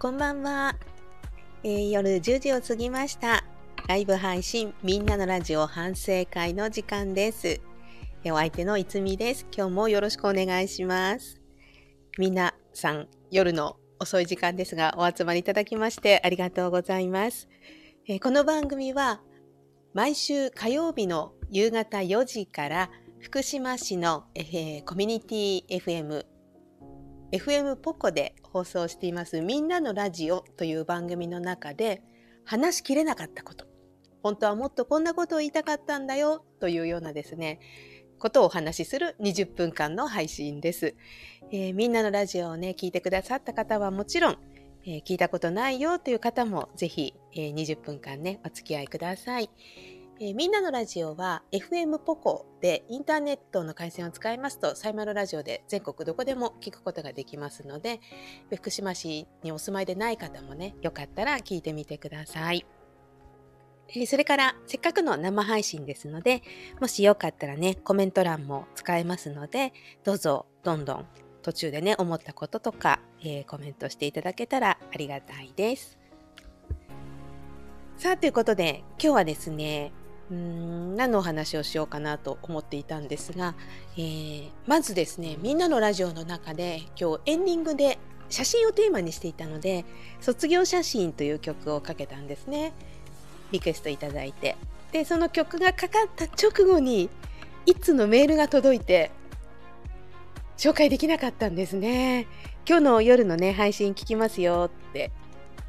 こんばんは、えー、夜10時を過ぎました。ライブ配信みんなのラジオ反省会の時間です。お相手のいつみです。今日もよろしくお願いします。皆さん夜の遅い時間ですがお集まりいただきましてありがとうございます、えー、この番組は毎週火曜日の夕方4時から福島市の、えー、コミュニティ FM FM ポコで放送していますみんなのラジオという番組の中で話しきれなかったこと、本当はもっとこんなことを言いたかったんだよというようなですね、ことをお話しする20分間の配信です。えー、みんなのラジオをね、聞いてくださった方はもちろん、えー、聞いたことないよという方もぜひ、えー、20分間ね、お付き合いください。えー、みんなのラジオは FM ポコでインターネットの回線を使いますと、サイマルラジオで全国どこでも聞くことができますので、福島市にお住まいでない方もね、よかったら聞いてみてください。えー、それから、せっかくの生配信ですので、もしよかったらね、コメント欄も使えますので、どうぞ、どんどん途中でね、思ったこととか、えー、コメントしていただけたらありがたいです。さあ、ということで、今日はですね、うん何のお話をしようかなと思っていたんですが、えー、まずですねみんなのラジオの中で今日エンディングで写真をテーマにしていたので「卒業写真」という曲をかけたんですね。リクエストいただいて。でその曲がかかった直後にいつのメールが届いて紹介できなかったんですね。今日の夜のね配信聞きますよって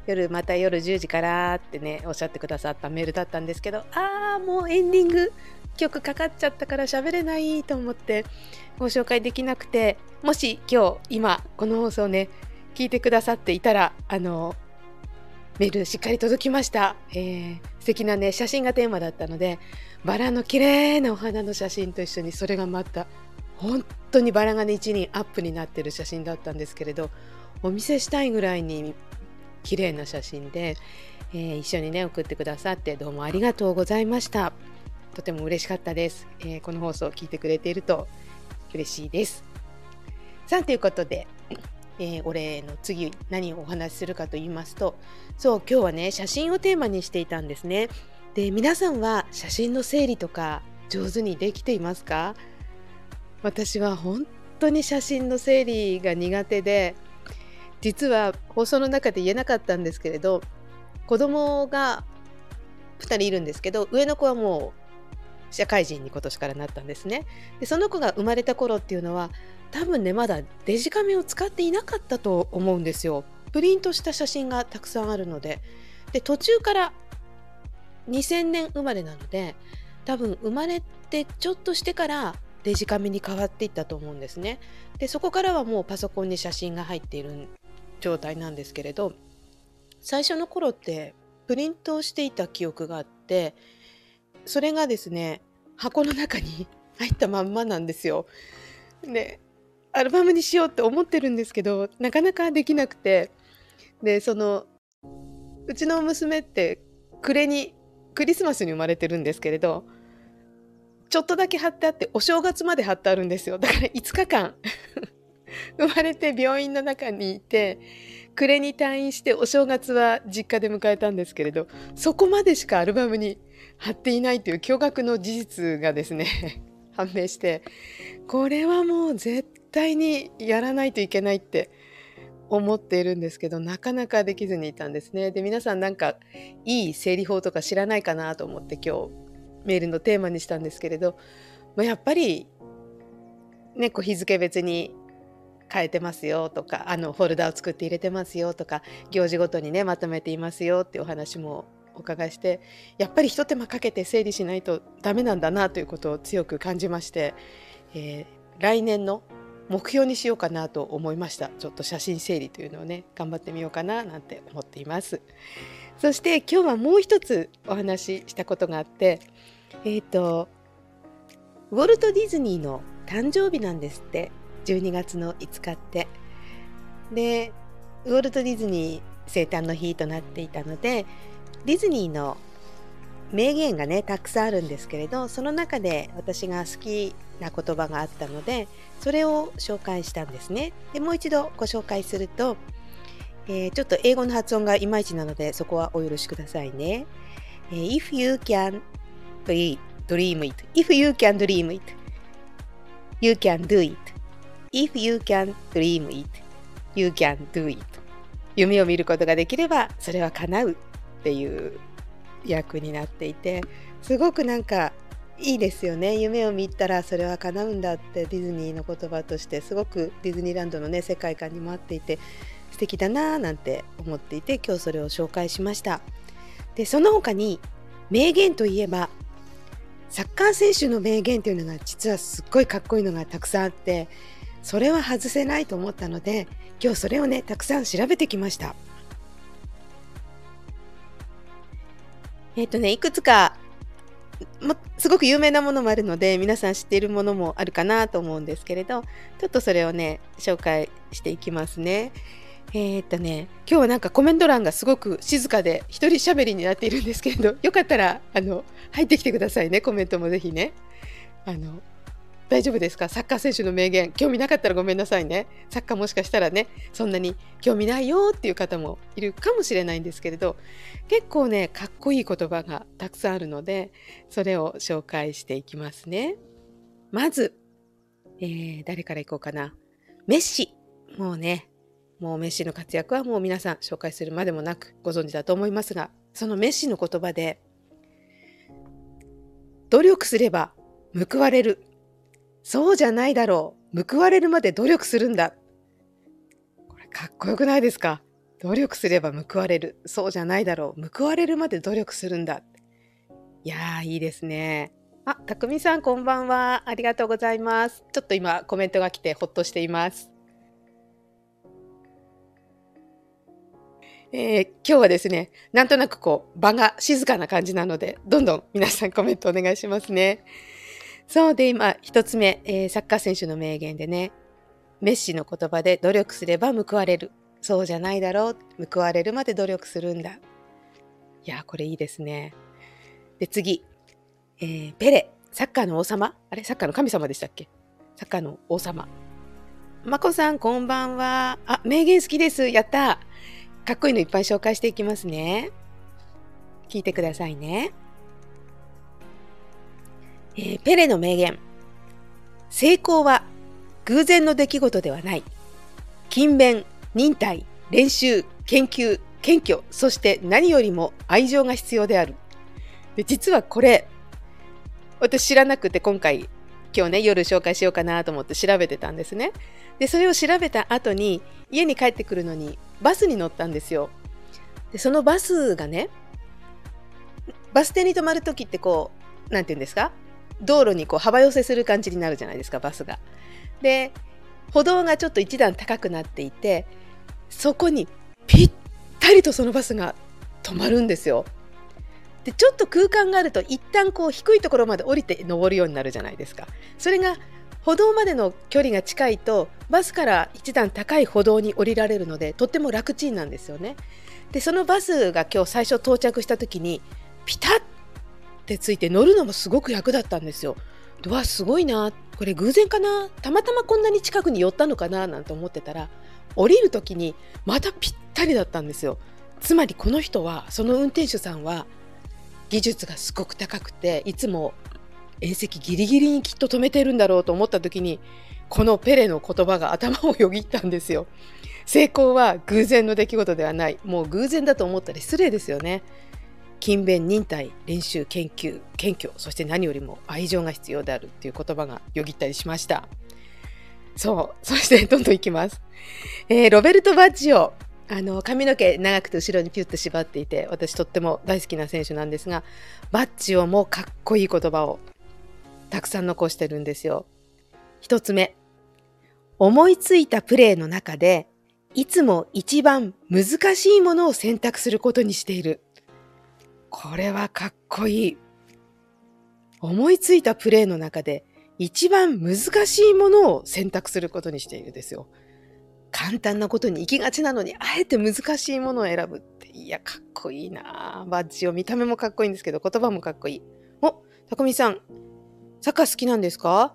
夜また夜10時からってねおっしゃってくださったメールだったんですけどああもうエンディング曲かかっちゃったから喋れないと思ってご紹介できなくてもし今日今この放送ね聞いてくださっていたらあのメールしっかり届きました、えー、素敵なね写真がテーマだったのでバラの綺麗なお花の写真と一緒にそれがまた本当にバラがね一輪アップになってる写真だったんですけれどお見せしたいぐらいに綺麗な写真で、えー、一緒にね送ってくださってどうもありがとうございました。とても嬉しかったです、えー、この放送を聞いてくれていると嬉しいです。さあということで、えー、お礼の次何をお話しするかと言いますとそう今日はね写真をテーマにしていたんですね。で皆さんは写真の整理とか上手にできていますか？私は本当に写真の整理が苦手で実は放送の中で言えなかったんですけれど子供が2人いるんですけど上の子はもう社会人に今年からなったんですね。でその子が生まれた頃っていうのは多分ねまだデジカメを使っていなかったと思うんですよ。プリントした写真がたくさんあるので。で途中から2000年生まれなので多分生まれてちょっとしてからデジカメに変わっていったと思うんですね。でそこからはもうパソコンに写真が入っている状態なんですけれど最初の頃ってプリントをしていた記憶があってそれがですね箱の中に 入ったまんまなんですよ。でアルバムにしようって思ってるんですけどなかなかできなくてでそのうちの娘って暮れにクリスマスに生まれてるんですけれどちょっとだけ貼ってあってお正月まで貼ってあるんですよだから5日間 生まれて病院の中にいて暮れに退院してお正月は実家で迎えたんですけれどそこまでしかアルバムに貼っていないという驚愕の事実がですね 判明してこれはもう絶対にやらないといけないって思っているんですけどなかなかできずにいたんですね。で皆さんなんかいい整理法とか知らないかなと思って今日メールのテーマにしたんですけれど、まあ、やっぱりね日付別に変えてますよとかあのフォルダを作って入れてますよとか行事ごとにねまとめていますよっていうお話もお伺いしてやっぱりひと手間かけて整理しないとダメなんだなということを強く感じまして、えー、来年の目標にしようかなと思いました。ちょっと写真整理というのをね頑張ってみようかななんて思っています。そして今日はもう一つお話ししたことがあってえっ、ー、とウォルト・ディズニーの誕生日なんですって。12月の5日ってでウォルト・ディズニー生誕の日となっていたのでディズニーの名言がねたくさんあるんですけれどその中で私が好きな言葉があったのでそれを紹介したんですねでもう一度ご紹介するとえー、ちょっと英語の発音がいまいちなので、そこはお許しくださいね。if you can dream it, if you can dream it, you can do it. If you can dream it, you can do it. 夢を見ることができれば、それは叶うっていう役になっていて、すごくなんかいいですよね夢を見たらそれは叶うんだってディズニーの言葉としてすごくディズニーランドのね世界観にも合っていて素敵だなぁなんて思っていて今日それを紹介しましたでその他に名言といえばサッカー選手の名言というのが実はすっごいかっこいいのがたくさんあってそれは外せないと思ったので今日それをねたくさん調べてきましたえっ、ー、とねいくつかすごく有名なものもあるので皆さん知っているものもあるかなと思うんですけれどちょっとそれをね紹介していきますね。えー、っとね今日はなんかコメント欄がすごく静かで一人喋りになっているんですけれどよかったらあの入ってきてくださいねコメントもぜひね。あの大丈夫ですか？サッカー選手の名言。興味なかったらごめんなさいね。サッカーもしかしたらねそんなに興味ないよっていう方もいるかもしれないんですけれど結構ねかっこいい言葉がたくさんあるのでそれを紹介していきますね。まず、えー、誰からいこうかな？メッシ。もうねもうメッシの活躍はもう皆さん紹介するまでもなくご存知だと思いますがそのメッシの言葉で努力すれば報われる。そうじゃないだろう。報われるまで努力するんだ。これかっこよくないですか？努力すれば報われる。そうじゃないだろう。報われるまで努力するんだ。いやー、いいですね。あ、たくみさんこんばんは。ありがとうございます。ちょっと今コメントが来てほっとしています。えー、今日はですね、なんとなくこう場が静かな感じなので、どんどん皆さんコメントお願いしますね。そうで今一つ目、えー、サッカー選手の名言でねメッシの言葉で努力すれば報われる。そうじゃないだろう。報われるまで努力するんだ。いやこれいいですね。で次、えー、ペレサッカーの王様？あれ？サッカーの神様でしたっけ？サッカーの王様。まこさんこんばんは。あ名言好きです。やったかっこいいのいっぱい紹介していきますね。聞いてくださいね。えー、ペレの名言。成功は偶然の出来事ではない。勤勉、忍耐、練習、研究、謙虚、そして何よりも愛情が必要である。で実はこれ、私知らなくて今回、今日ね、夜紹介しようかなと思って調べてたんですね。で、それを調べた後に、家に帰ってくるのにバスに乗ったんですよ。で、そのバスがね、バス停に止まるときってこう、なんて言うんですか？道路にこう幅寄せする感じになるじゃないですかバスが。で歩道がちょっと一段高くなっていてそこにぴったりとそのバスが止まるんですよ。でちょっと空間があると一旦こう低いところまで降りて登るようになるじゃないですか。それが歩道までの距離が近いとバスから一段高い歩道に降りられるのでとっても楽ちんなんですよね。でそのバスが今日最初到着した時にピタッってついて乗るのもすごく楽だったんですよ。うわすごいなこれ偶然かなたまたまこんなに近くに寄ったのかななんて思ってたら降りる時にまたぴったりだったんですよ。つまりこの人はその運転手さんは技術がすごく高くていつも縁石ギリギリにきっと止めてるんだろうと思った時にこのペレの言葉が頭をよぎったんですよ。成功は偶然の出来事ではないもう偶然だと思ったら失礼ですよね。勤勉忍耐練習研究謙虚そして何よりも愛情が必要であるっていう言葉がよぎったりしました。そう そしてどんどんいきます、えー、ロベルト・バッジオあの髪の毛長くて後ろにピュッと縛っていて私とっても大好きな選手なんですがバッジオもかっこいい言葉をたくさん残してるんですよ。一つ目思いついたプレーの中でいつも一番難しいものを選択することにしている。これはかっこいい。思いついたプレーの中で一番難しいものを選択することにしているですよ。簡単なことに行きがちなのに、あえて難しいものを選ぶって、いや、かっこいいなバッジを見た目もかっこいいんですけど、言葉もかっこいい。お、たくみさん、サッカー好きなんですか？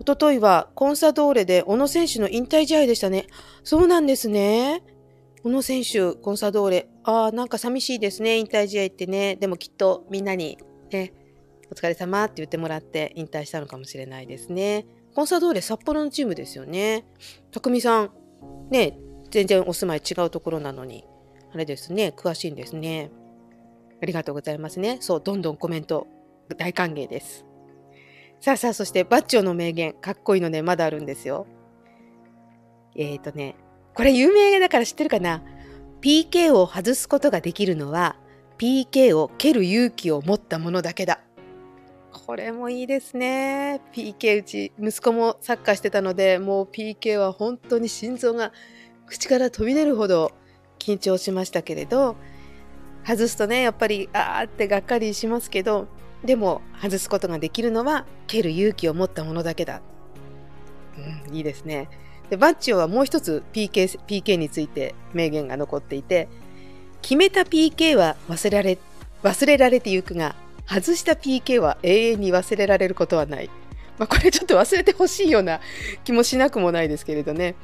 おとといはコンサドーレで小野選手の引退試合でしたね。そうなんですね。小野選手、コンサドーレ、ああ、なんか寂しいですね、引退試合ってね。でもきっとみんなにね、お疲れ様って言ってもらって引退したのかもしれないですね。コンサドーレ札幌のチームですよね。匠さん、ね、全然お住まい違うところなのに、あれですね、詳しいんですね。ありがとうございますね。そう、どんどんコメント大歓迎です。さあさあ、そしてバッチョの名言、かっこいいのね、まだあるんですよ。えっ、ー、とね、これ有名だから知ってるかな？?PK を外すことができるのは PK を蹴る勇気を持ったものだけだ。これもいいですね。PK うち、息子もサッカーしてたので、もう PK は本当に心臓が口から飛び出るほど緊張しましたけれど、外すとね、やっぱり、あーってがっかりしますけど、でも外すことができるのは蹴る勇気を持ったものだけだ。うん、いいですね。でバッチョはもう一つ PK, PK について名言が残っていて決めた PK は忘れられ忘れられてゆくが外した PK は永遠に忘れられることはない。まあ、これちょっと忘れてほしいような 気もしなくもないですけれどね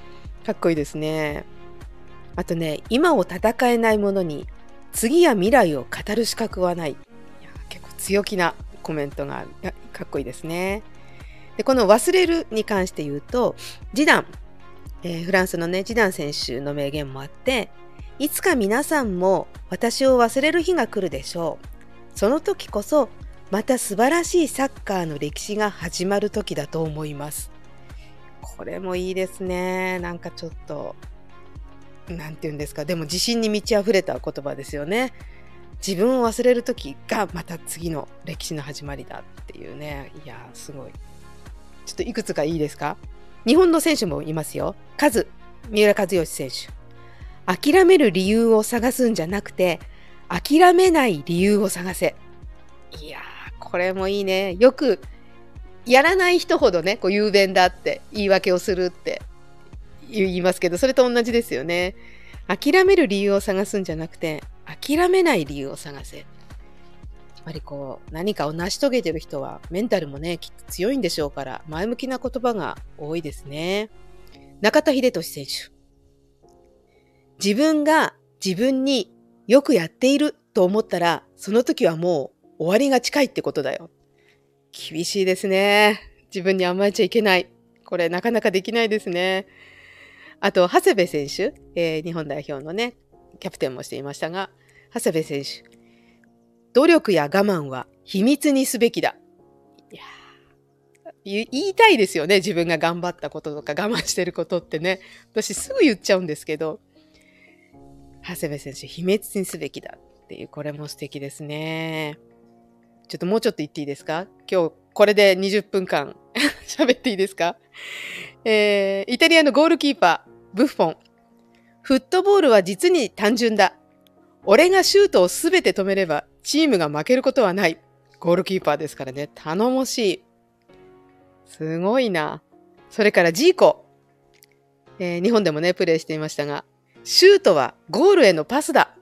かっこいいですね。あとね今を戦えないものに次や未来を語る資格はない。いや結構強気なコメントがかっこいいですね。でこの「忘れる」に関して言うと示談えー、フランスのね、ジダン選手の名言もあって、いつか皆さんも私を忘れる日が来るでしょう。その時こそ、また素晴らしいサッカーの歴史が始まる時だと思います。これもいいですね。なんかちょっと、なんて言うんですか。でも自信に満ち溢れた言葉ですよね。自分を忘れる時がまた次の歴史の始まりだっていうね。いやすごい。ちょっといくつかいいですか？日本の選手もいますよ。カズ、三浦知良選手。諦める理由を探すんじゃなくて、諦めない理由を探せ。いやー、これもいいね。よく、やらない人ほどね、こう雄弁だって言い訳をするって言いますけど、それと同じですよね。諦める理由を探すんじゃなくて、諦めない理由を探せ。ぱりこう何かを成し遂げてる人はメンタルもねきっと強いんでしょうから前向きな言葉が多いですね。中田秀俊選手。自分が自分によくやっていると思ったらその時はもう終わりが近いってことだよ。厳しいですね。自分に甘えちゃいけない。これなかなかできないですね。あと長谷部選手、えー、日本代表のねキャプテンもしていましたが長谷部選手。努力や我慢は秘密にすべきだ。いや言いたいですよね。自分が頑張ったこととか我慢してることってね。私すぐ言っちゃうんですけど、長谷部選手、秘密にすべきだっていう、これも素敵ですね。ちょっともうちょっと言っていいですか？今日これで20分間 喋っていいですか？えー、イタリアのゴールキーパー、ブッフォン。フットボールは実に単純だ。俺がシュートをすべて止めればチームが負けることはない。ゴールキーパーですからね。頼もしい。すごいな。それからジーコ。えー、日本でもね、プレーしていましたが、シュートはゴールへのパスだ。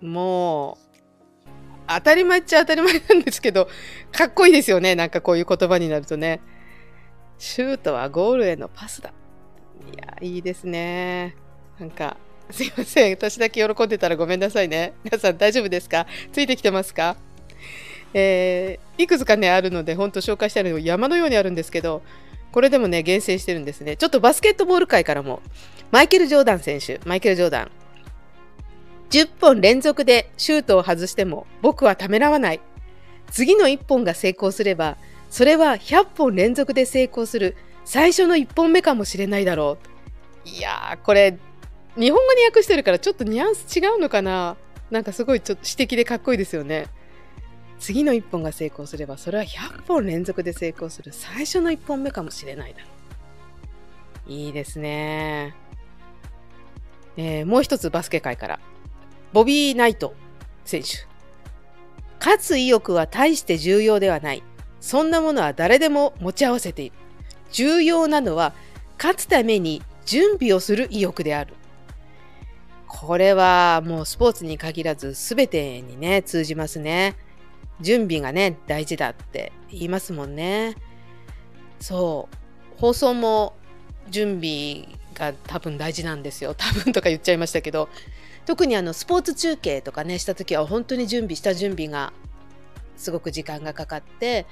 もう、当たり前っちゃ当たり前なんですけど、かっこいいですよね。なんかこういう言葉になるとね。シュートはゴールへのパスだ。いや、いいですね。なんか、すいません。私だけ喜んでたらごめんなさいね。皆さん大丈夫ですか？ついてきてますか？えー、いくつかね、あるので、本当紹介したいの山のようにあるんですけど、これでもね、厳選してるんですね。ちょっとバスケットボール界からも、マイケル・ジョーダン選手、マイケル・ジョーダン。10本連続でシュートを外しても僕はためらわない。次の1本が成功すれば、それは100本連続で成功する最初の1本目かもしれないだろう。いやー、これ日本語に訳してるからちょっとニュアンス違うのかな？なんかすごいちょっと指摘でかっこいいですよね。次の1本が成功すればそれは100本連続で成功する最初の1本目かもしれないだろう。いいですね。えー、もう一つバスケ界からボビー・ナイト選手。勝つ意欲は大して重要ではない。そんなものは誰でも持ち合わせている。重要なのは勝つために準備をする意欲である。これはもうスポーツに限らず全てにね通じますね。準備がね大事だって言いますもんね。そう放送も準備が多分大事なんですよ多分とか言っちゃいましたけど特にあのスポーツ中継とかねした時は本当に準備した準備がすごく時間がかかって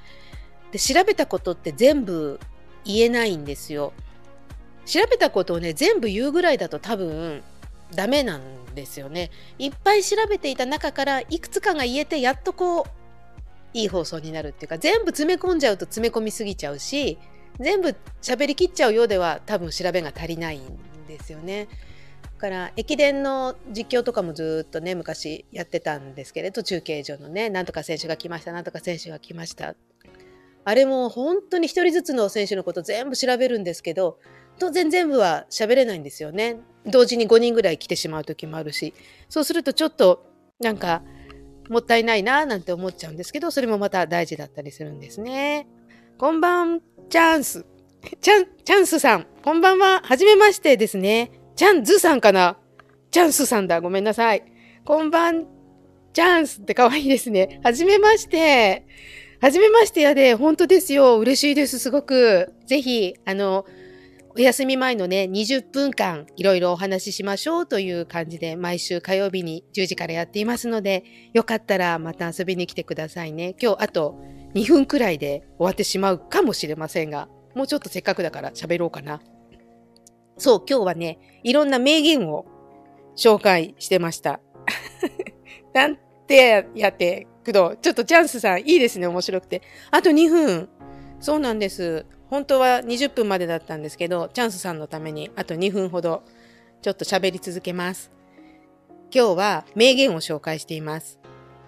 で調べたことって全部言えないんですよ。調べたことをね全部言うぐらいだと多分ダメなんですよね。いっぱい調べていた中からいくつかが言えてやっとこういい放送になるっていうか全部詰め込んじゃうと詰め込みすぎちゃうし全部喋りきっちゃうようでは多分調べが足りないんですよね。だから駅伝の実況とかもずっとね昔やってたんですけれど中継所のねなんとか選手が来ましたなんとか選手が来ましたあれも本当に1人ずつの選手のこと全部調べるんですけど当然全部は喋れないんですよね同時に5人ぐらい来てしまう時もあるしそうするとちょっとなんかもったいないななんて思っちゃうんですけどそれもまた大事だったりするんですねこんばんチャンスチャンチャンスさんこんばんははじめましてですねチャンズさんかな？チャンスさんだ。ごめんなさい。こんばん、チャンスって可愛いですね。はじめまして。はじめましてやで、本当ですよ。嬉しいです。すごく。ぜひ、あの、お休み前のね、20分間、いろいろお話ししましょうという感じで、毎週火曜日に10時からやっていますので、よかったらまた遊びに来てくださいね。今日、あと2分くらいで終わってしまうかもしれませんが、もうちょっとせっかくだから喋ろうかな。そう、今日はね、いろんな名言を紹介してました。なんてやって、工藤、ちょっとチャンスさん、いいですね、面白くて。あと2分。そうなんです。本当は20分までだったんですけど、チャンスさんのためにあと2分ほど、ちょっと喋り続けます。今日は名言を紹介しています。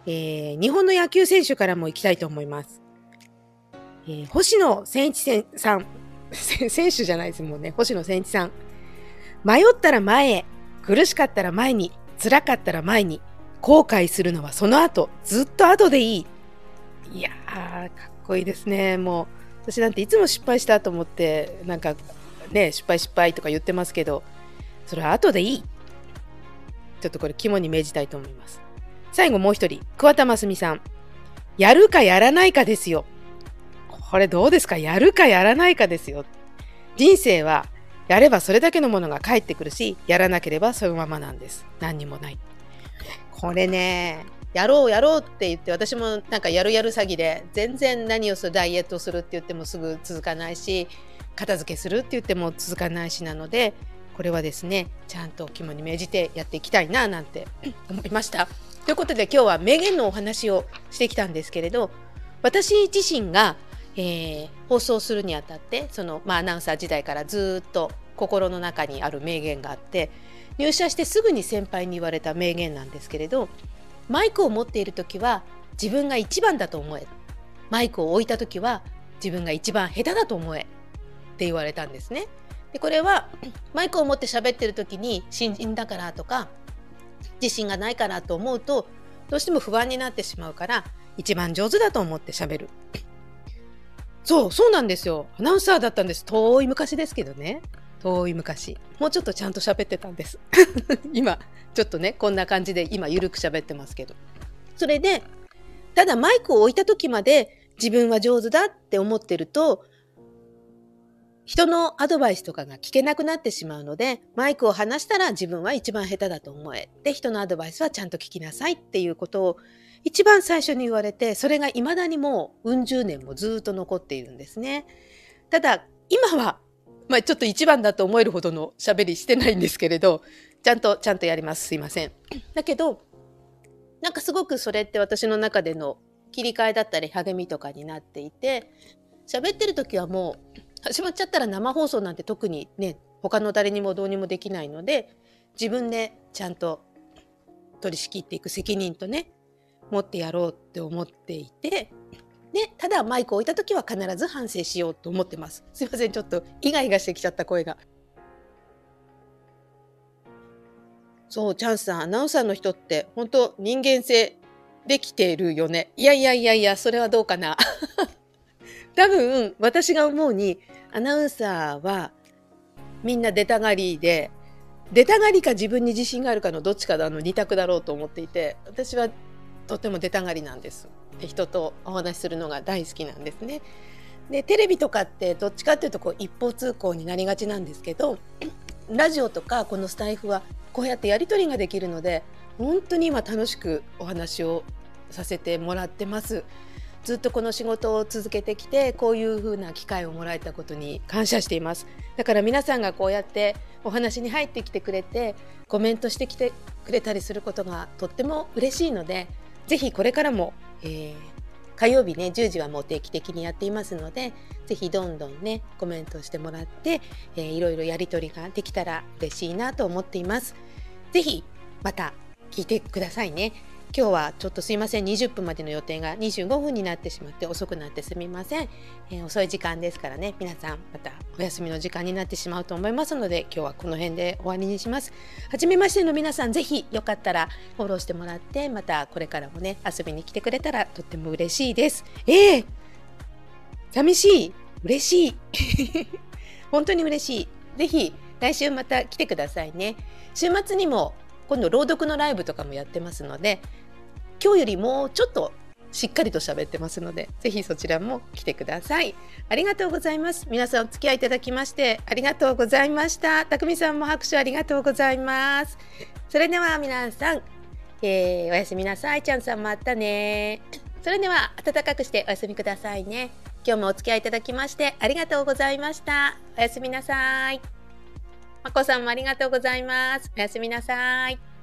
えー、日本の野球選手からも行きたいと思います。えー、星野千一さん、選手じゃないですもんね。星野千一さん。迷ったら前へ、苦しかったら前に、辛かったら前に、後悔するのはその後、ずっと後でいい。いやー、かっこいいですね。もう、私なんていつも失敗したと思って、なんかね、失敗失敗とか言ってますけど、それは後でいい。ちょっとこれ肝に銘じたいと思います。最後もう一人、桑田真澄さん。やるかやらないかですよ。これどうですか？やるかやらないかですよ。人生はやればそれだけのものが返ってくるし、やらなければそのままなんです。何にもない。これね、やろうやろうって言って私もなんかやるやる詐欺で全然何をするダイエットするって言ってもすぐ続かないし片付けするって言っても続かないしなのでこれはですねちゃんと肝に銘じてやっていきたいななんて 思いました。ということで今日は名言のお話をしてきたんですけれど私自身がえー、放送するにあたってその、まあ、アナウンサー時代からずっと心の中にある名言があって入社してすぐに先輩に言われた名言なんですけれどマイクを持っている時は自分が一番だと思えマイクを置いた時は自分が一番下手だと思えって言われたんですね。でこれは マイクを持って喋ってる時に新人だからとか自信がないからと思うとどうしても不安になってしまうから一番上手だと思って喋るそう、そうなんですよ。アナウンサーだったんです。遠い昔ですけどね。遠い昔。もうちょっとちゃんと喋ってたんです。今、ちょっとね、こんな感じで今、ゆるく喋ってますけど。それで、ただマイクを置いた時まで自分は上手だって思ってると、人のアドバイスとかが聞けなくなってしまうので、マイクを離したら自分は一番下手だと思え。で、人のアドバイスはちゃんと聞きなさいっていうことを一番最初に言われてそれが未だにもううん十年もずっと残っているんですね。ただ今は、まあ、ちょっと一番だと思えるほどの喋りしてないんですけれどちゃんとちゃんとやりますすいません。だけどなんかすごくそれって私の中での切り替えだったり励みとかになっていて喋ってる時はもう始まっちゃったら生放送なんて特にね他の誰にもどうにもできないので自分でちゃんと取り仕切っていく責任とね持ってやろうって思っていて、ね、ただマイクを置いた時は必ず反省しようと思ってます。すいません、ちょっとイガイガしてきちゃった声が。そう、チャンスさん、アナウンサーの人って本当人間性できてるよね。いやいやいやいや、それはどうかな。多分、私が思うに、アナウンサーはみんな出たがりで、出たがりか自分に自信があるかのどっちかの二択だろうと思っていて、私はとても出たがりなんです人とお話しするのが大好きなんですねでテレビとかってどっちかっていうとこう一方通行になりがちなんですけどラジオとかこのスタイフはこうやってやり取りができるので本当に今楽しくお話をさせてもらってます。ずっとこの仕事を続けてきてこういう風な機会をもらえたことに感謝していますだから皆さんがこうやってお話に入ってきてくれてコメントしてきてくれたりすることがとっても嬉しいのでぜひこれからも、えー、火曜日ね10時はもう定期的にやっていますのでぜひどんどんねコメントしてもらって、えー、いろいろやり取りができたら嬉しいなと思っています。ぜひまた聞いてくださいね。今日はちょっとすいません。20分までの予定が25分になってしまって遅くなってすみません、えー、遅い時間ですからね。皆さんまたお休みの時間になってしまうと思いますので今日はこの辺で終わりにします。初めましての皆さんぜひよかったらフォローしてもらってまたこれからもね遊びに来てくれたらとっても嬉しいです。えー、寂しい。嬉しい。本当に嬉しい。ぜひ来週また来てくださいね。週末にも今度朗読のライブとかもやってますので今日よりもちょっとしっかりと喋ってますので、ぜひそちらも来てください。ありがとうございます。皆さんお付き合いいただきましてありがとうございました。たくみさんも拍手ありがとうございます。それでは皆さん、えー、おやすみなさい。ちゃんさんまたね。それでは暖かくしておやすみくださいね。今日もお付き合いいただきましてありがとうございました。おやすみなさい。まこさんもありがとうございます。おやすみなさい。